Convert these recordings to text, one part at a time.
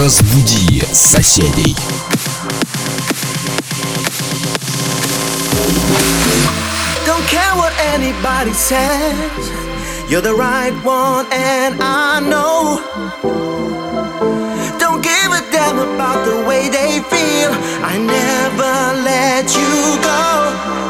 Разбуди соседей. Don't care what anybody says. You're the right one, and I know. Don't give a damn about the way they feel. I never let you go. Go, go,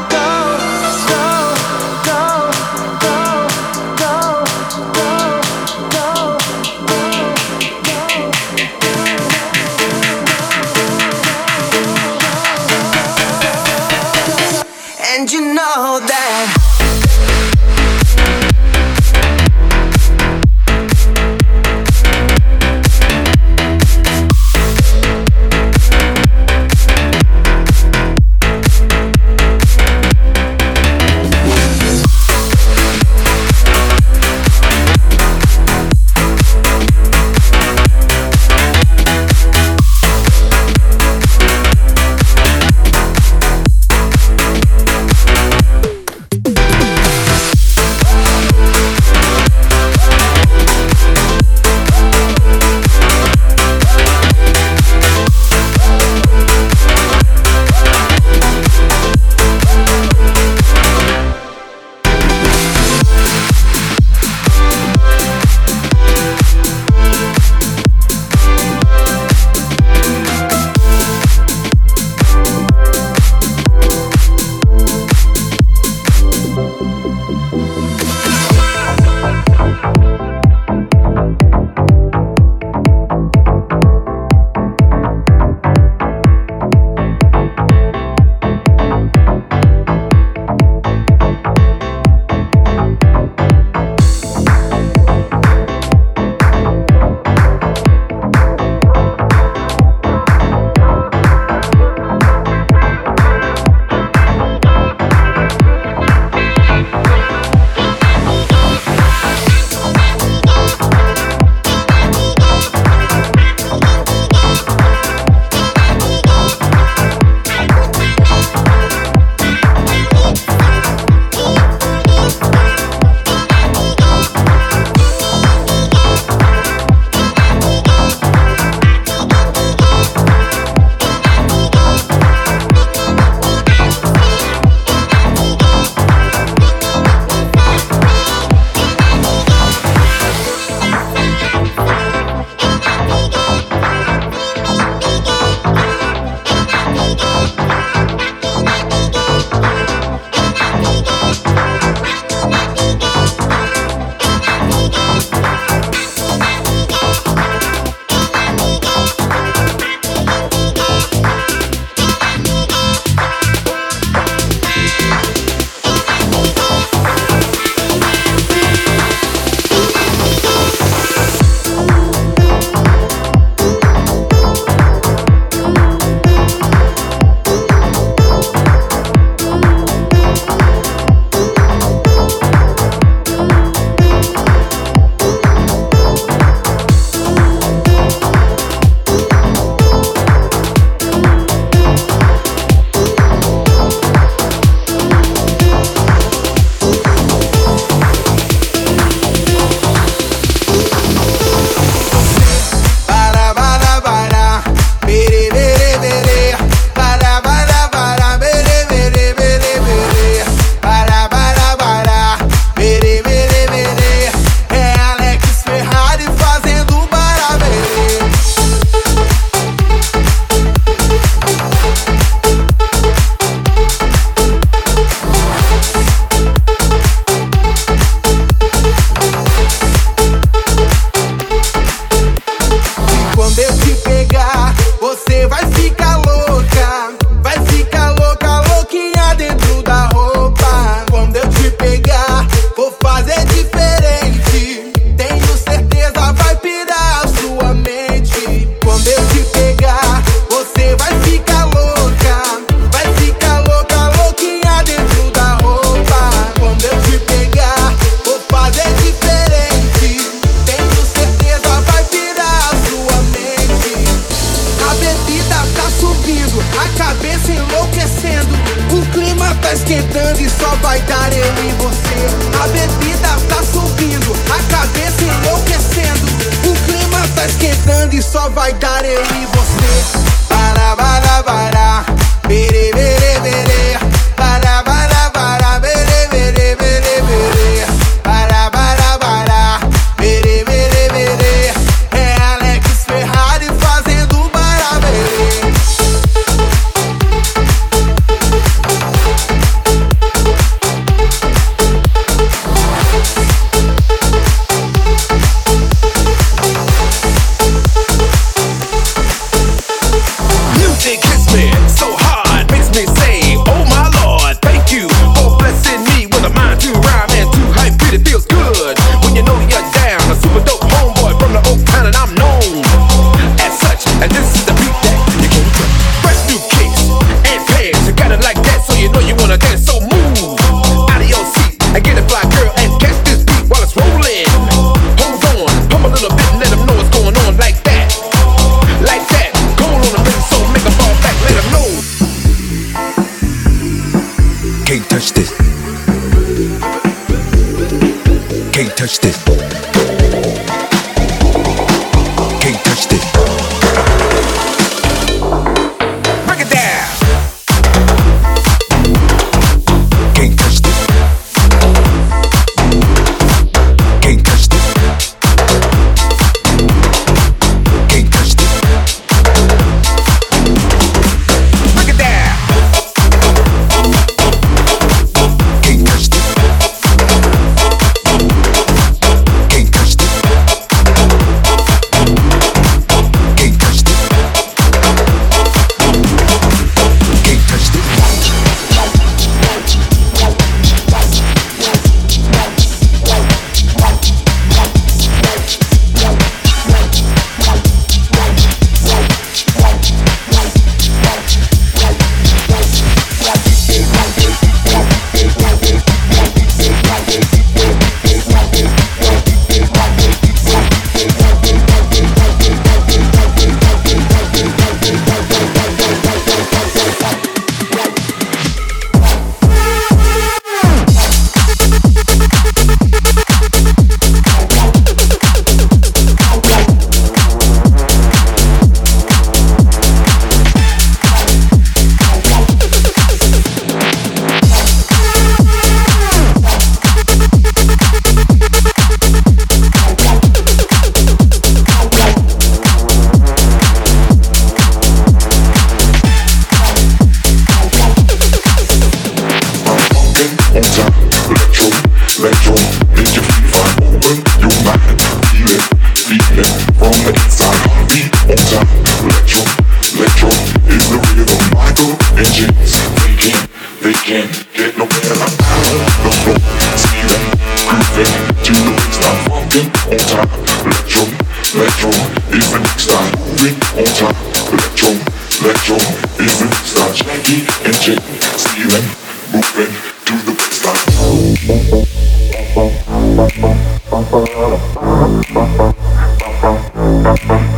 Thank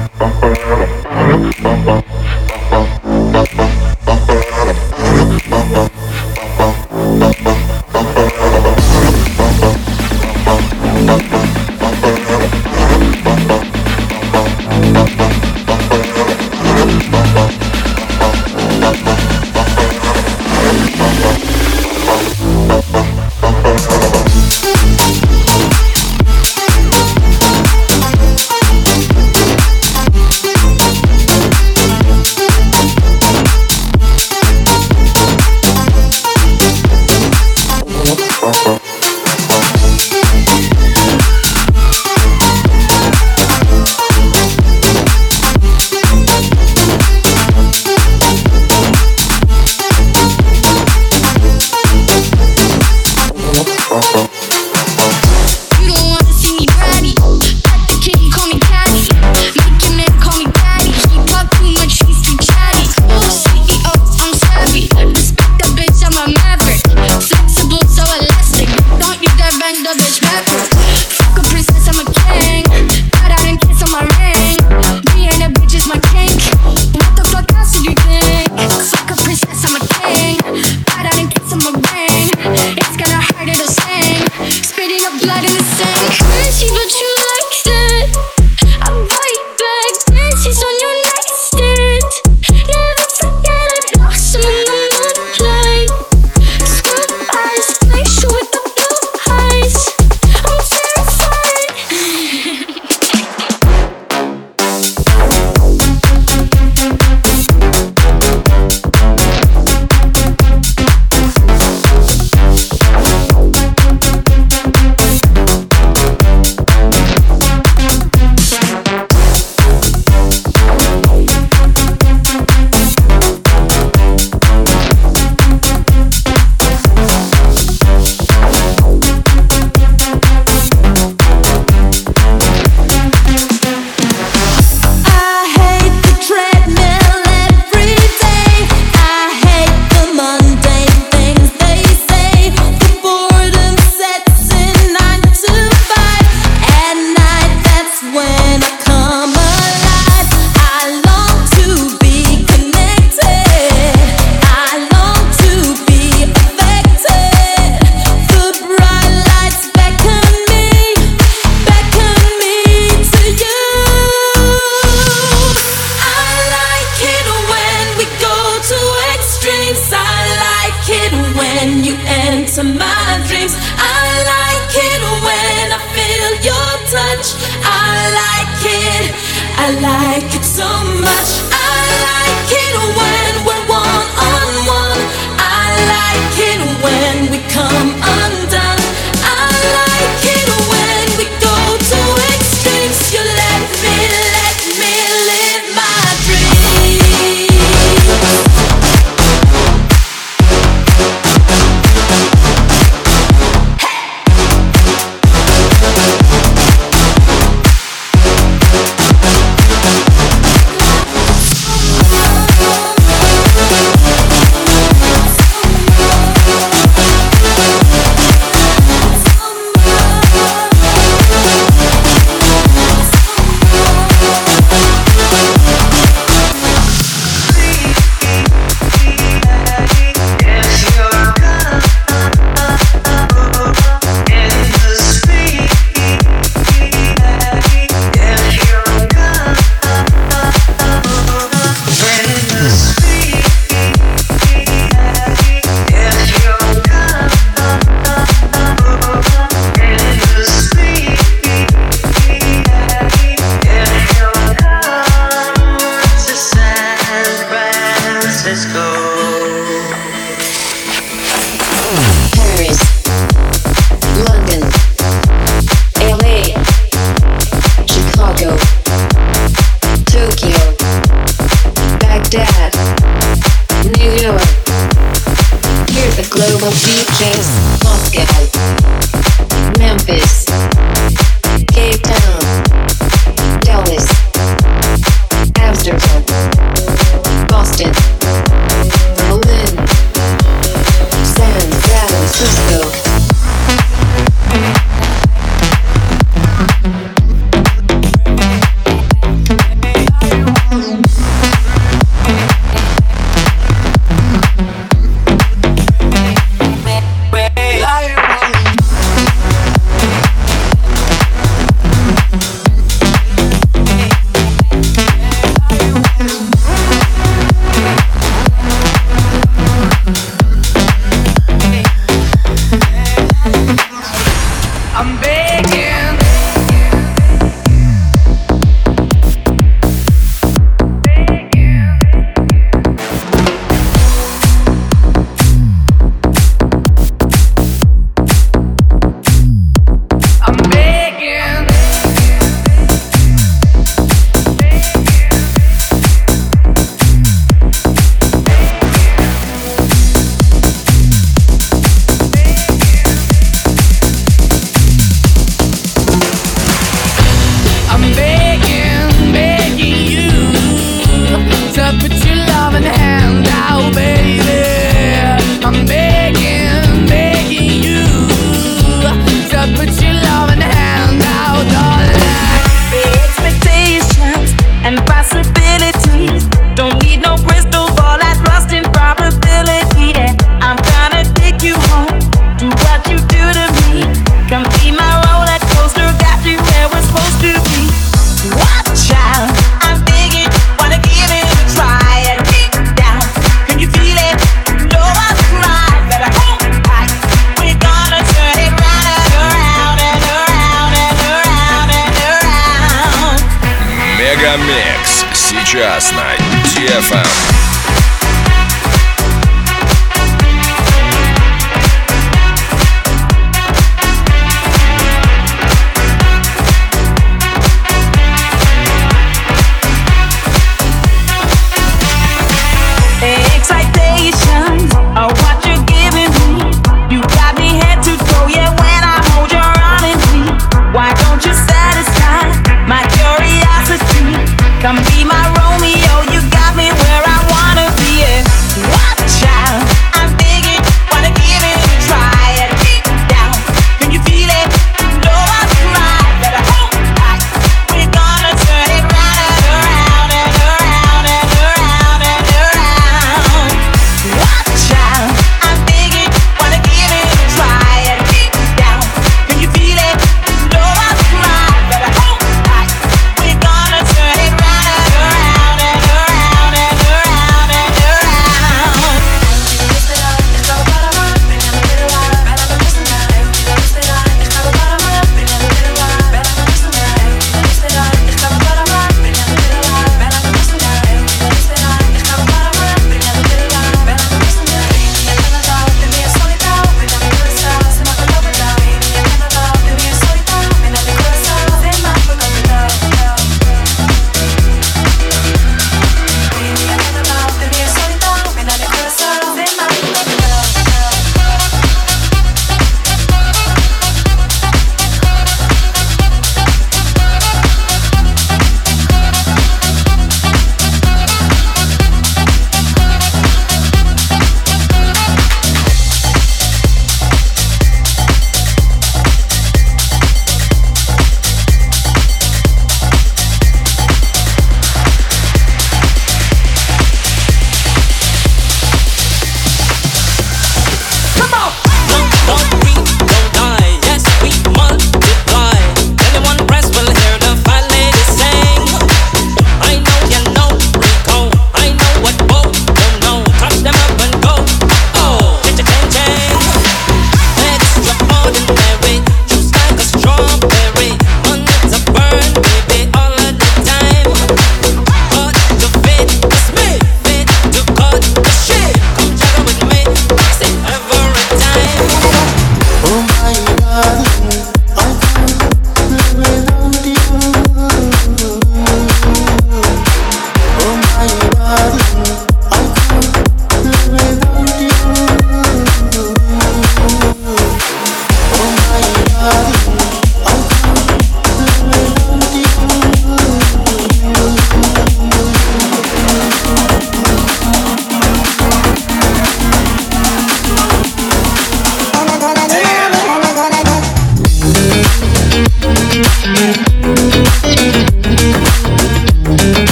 this. Around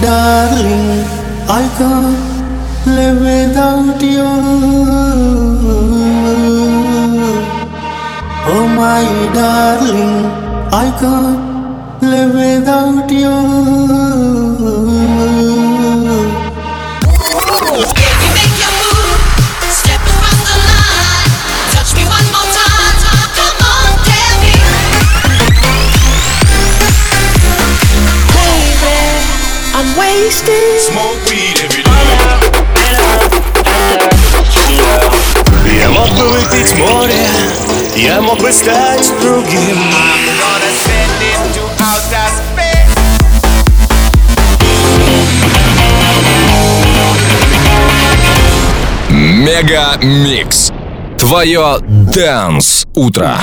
darling, I can't live without you. Oh my darling, I can't другим. Мега Микс. Твое Дэнс Утро.